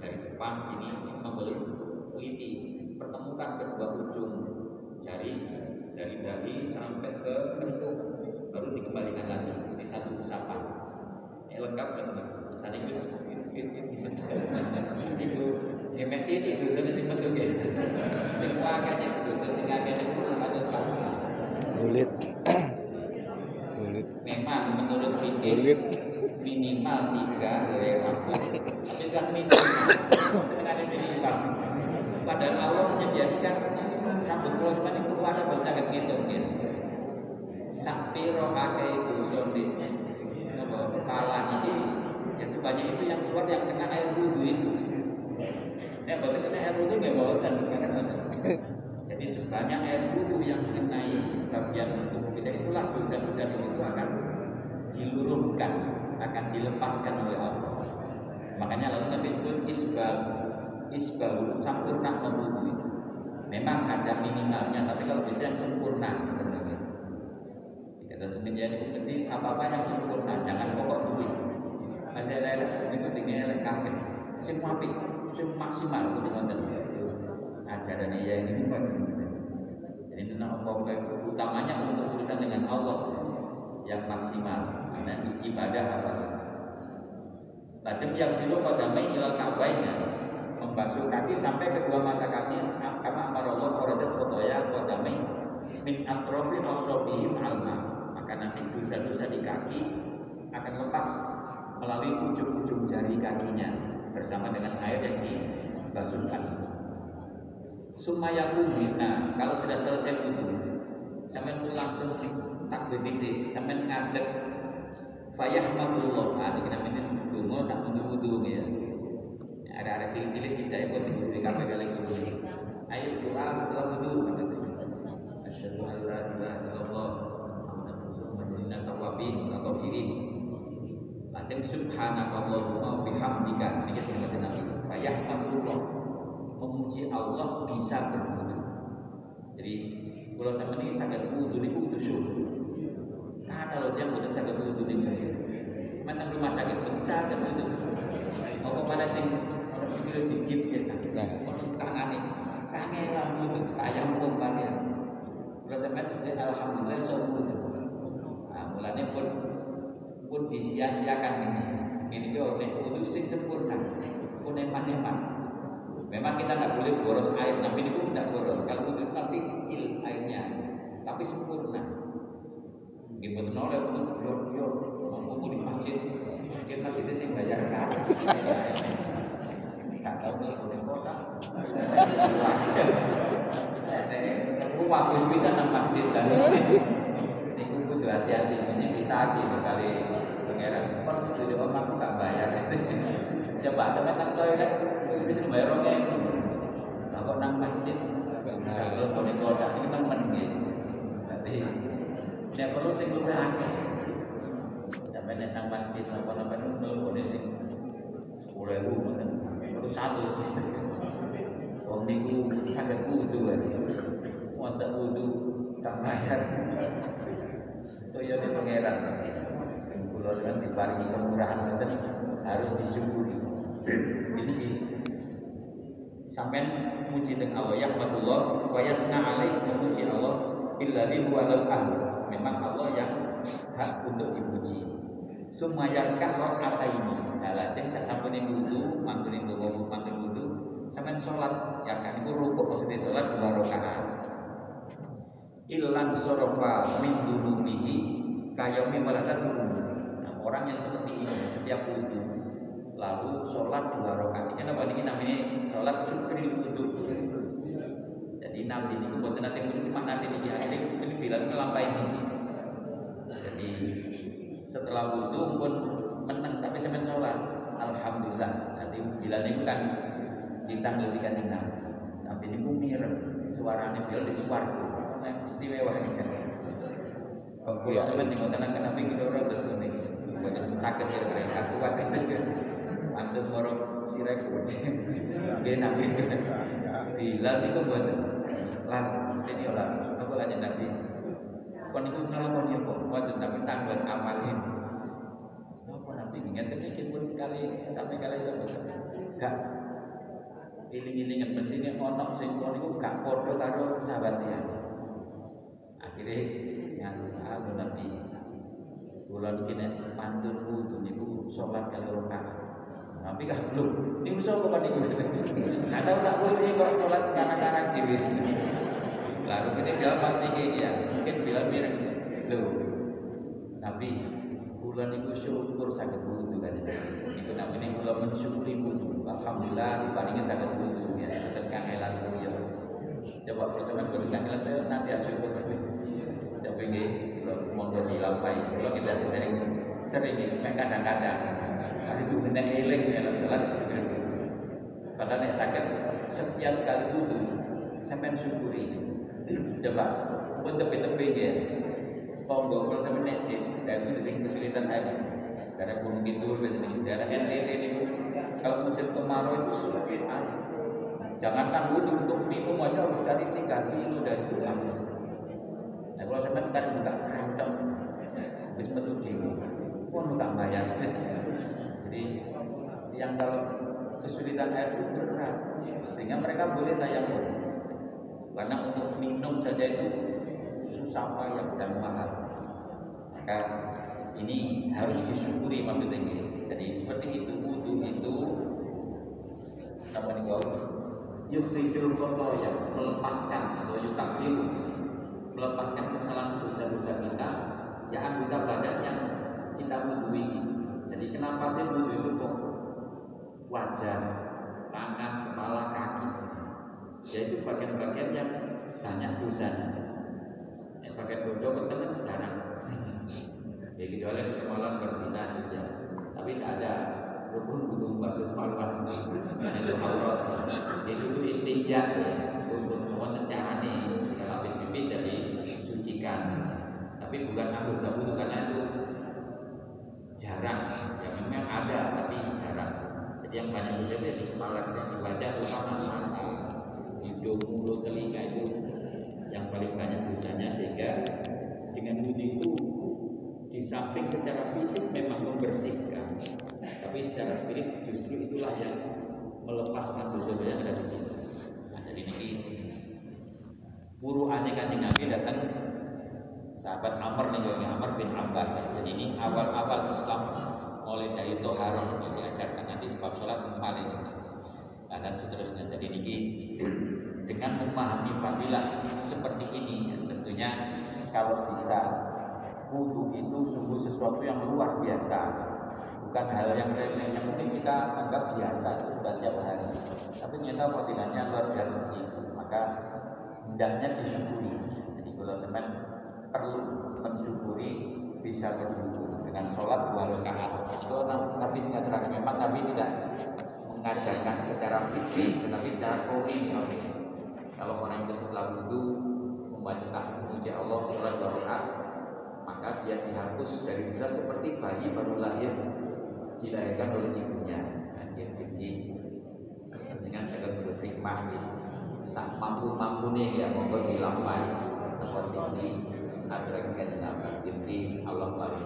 dari depan ini membeli teliti pertemukan kedua ujung jari dari dahi sampai ke kentut baru dikembalikan lagi di satu usapan ini lengkap kan mas tadi itu itu ngemet ini dosa sing betul ya sing wakil dosa sing akeh itu ada Kulit. Kulit. memang menurut fikih Kulit. minimal tiga helai rambut tapi kan minimal maksudnya ada minimal padahal Allah menyediakan rambut pulau semuanya perlu ada bahasa agak gitu ya sakti rohake itu sondiknya apa kepala ini ya sebanyak itu yang keluar yang kena air wudhu itu ya berarti kena air wudhu nggak bawa kan karena jadi sebanyak air wudhu yang mengenai bagian tubuh kita itulah dosa-dosa di situ akan diluruhkan, akan dilepaskan oleh Allah. Makanya lalu Nabi pun isbal, isbal sempurna membunuh. Memang ada minimalnya, tapi kalau bisa yang sempurna, benar Kita semenjak itu mesti apa-apa yang sempurna, jangan pokok dulu. Masih ada itu tinggal kabeh. Sing apik, sing maksimal itu wonten. Ajaran iya ini Jadi tentang Allah utamanya untuk urusan dengan Allah yang maksimal. Karena ibadah apa? Tajam yang silu kodamai ilal kabainnya membasuh kaki sampai kedua mata kaki karena amarallah kharajat khotoya kodamai min atrofi asobihim alma maka nanti dosa-dosa di kaki akan lepas melalui ujung-ujung jari kakinya bersama dengan air yang dibasuhkan. Sumaya nah kalau sudah selesai wudhu, sampai langsung takbir disi, sampai ngadek fayahmadullah. Nah, kita namanya dungo sak wudhu-wudhu ya. Ada ada cilik-cilik kita buat di kafe kali. Ayo doa setelah wudhu Asyhadu an la ilaha illallah Muhammadur tawabin atau diri. Lajeng subhanakallahumma bihamdika. Ini kita Nabi. Fayahmadullah memuji Allah bisa berwudu. Jadi kalau sama ini sangat wudu ini wudu syukur. Kalau dia bukan sangat wudu ini, macam rumah sakit pun sangat wudu. Mau pada sing orang sing dikit ya kan. Nah. Masuk tangan ini, tangan lah wudu, tayammum kalian. Kalau sama itu alhamdulillah so wudu. Nah mulanya pun pun disia-siakan ini. Ini kau wudu sing sempurna, pun eman-eman. Memang kita nggak boleh boros air, Nabi itu tidak boros. Kalau wudhu Nabi kecil airnya, tapi sempurna. Gimana oleh yor yor, mau di masjid, masjid itu sih bayar kan. Nggak tahu nih boleh kota. Aku bagus bisa nang masjid dan ini kudu hati-hati ini kita gitu kali pangeran. Kan di rumah aku nggak bayar. Coba sampai nang toilet bisa bayar orang yang kok nang masjid Gak Kalau kodak ini temen gitu. Jadi saya perlu sing luwih akeh. Sampai nek nang masjid napa-napa itu telepone sing 10.000 ngoten. Perlu 100. Wong niku saged wudu ae. Masa wudu tak bayar. Itu ya di pangeran. Kula kan diparingi kemurahan ngoten harus disyukuri. Ini sampean muji teng Allah ya Allah wa yasna alaih memuji Allah billadzi huwa al memang Allah yang hak untuk dipuji. Summa yarkah rakaataini nah lajeng sasampune wudu mangkene ndonga mangkene wudu sampean salat yarkah niku rukuk maksudnya salat dua rakaat. Ilan sorofa min dunubihi kayomi waladat nah, orang yang seperti ini setiap wudu lalu sholat dua rakaat. Ini apa ini? Namanya sholat syukri untuk jadi nabi ini buat nanti pun nanti ini akhirnya ini bilang melampai ini jadi setelah wudhu pun menang tapi sampai sholat. Alhamdulillah. Nanti bilang itu kan ditanggal di nabi. Nabi ini pun mirip. Suaranya bilang di suarga karena istimewa ini kan. Oh, kalau iya. sampai tengok tenang kenapa kita orang terus ini bukan sakit ya mereka kuat. Langsung ngorok sirai dia nabi. Bilang itu buat lah ini olah apa lagi nabi? Kon ngelakuin ya kok waktu nabi tanggal amalin. Apa nabi ingat sedikit pun kali sampai kali itu gak. Iling-ilingan mesti ini onok sing kon itu gak podo karo sahabatnya akhirnya ngaku aku nabi. Bulan kini pantun wudu niku sholat kalau rakaat tapi kan belum. Ini usah kok niku? Ada tak boleh kok sholat kanak-kanak dewi lalu ini dia pasti ya mungkin bilang mirip. Lo tapi bulan itu syukur sakit wudu kan itu namanya bulan mensyukuri wudu alhamdulillah dibandingin sakit wudu ya. Tetap kangelan ya coba kalau sampai kalau kangelan itu nanti ya syukur. Coba ini monggo dilapai kalau kita sering sering ini kadang-kadang. Itu kita ya dalam salat padahal nek sakit setiap kali wudu sampai syukuri coba pun tepi-tepi ya tonggo kalau sampai di dan itu sing kesulitan air daerah gunung kidul biasanya daerah NTT ini. Kalau musim kemarau itu sulit jangankan wudu untuk minum aja harus cari tiga kilo dari rumah. Nah kalau sampai kan buka keroncong habis metu demo, pun buka bayar. Jadi yang kalau kesulitan air itu berat, sehingga mereka boleh tayamum. Karena untuk minum saja itu susah payah dan mahal. Maka ini harus disyukuri maksudnya ini. Jadi seperti itu wudhu itu apa nih kau? Yufrijul khotoya melepaskan atau yukafiru melepaskan kesalahan dosa-dosa kita ya anggota badan yang kita wudhui jadi kenapa sih wudhu itu kok wajah tangan kepala kaki yaitu bagian-bagian yang banyak dosanya yang bagian bodoh betul jarang. Ya kecuali kemalan berzina saja tapi tidak ada rukun butuh basuh paluan itu aurat. Itu itu istinja ya. Untuk cara nih kalau habis pipi jadi sucikan. Tapi bukan anggota wudhu karena itu jarang. Ya memang ada tapi jarang. Jadi yang banyak dosa itu di kepala dan di wajah terutama mata hidung mulut telinga itu yang paling banyak dosanya sehingga dengan wudhu itu di samping secara fisik memang membersihkan tapi secara spirit justru itulah yang melepaskan dosa-dosa yang ada di situ nah, jadi ini buruhannya kanjeng Nabi datang sahabat Amr nih yang Amr bin Abbas. Jadi ini awal-awal Islam mulai dari Toharoh diajarkan nanti sebab sholat paling nah, dan seterusnya. Jadi ini dengan memahami fadilah seperti ini ya, tentunya kalau bisa wudhu itu sungguh sesuatu yang luar biasa. Bukan hal yang remeh. Yang mungkin kita anggap biasa itu tiap hari. Tapi ternyata fadilahnya luar biasa. Itu maka hendaknya disyukuri. Jadi kalau semen perlu mensyukuri bisa bersyukur dengan sholat dua rakaat. Itu Nabi mengatakan memang Nabi tidak mengajarkan secara fikih tetapi secara komunikatif kalau orang itu setelah wudhu membaca tahmid memuji Allah dua rakaat maka dia dihapus dari dosa seperti bayi baru lahir dilahirkan oleh ibunya. Nah, jadi dengan saya berhikmah sak mampu mampu nih ya monggo dilampahi terus ini ada yang nabi jadi Allah paling